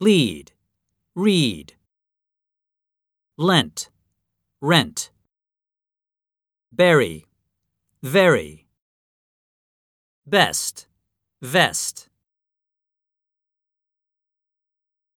lead, read. Lent, rent. bury, very. Best, vest.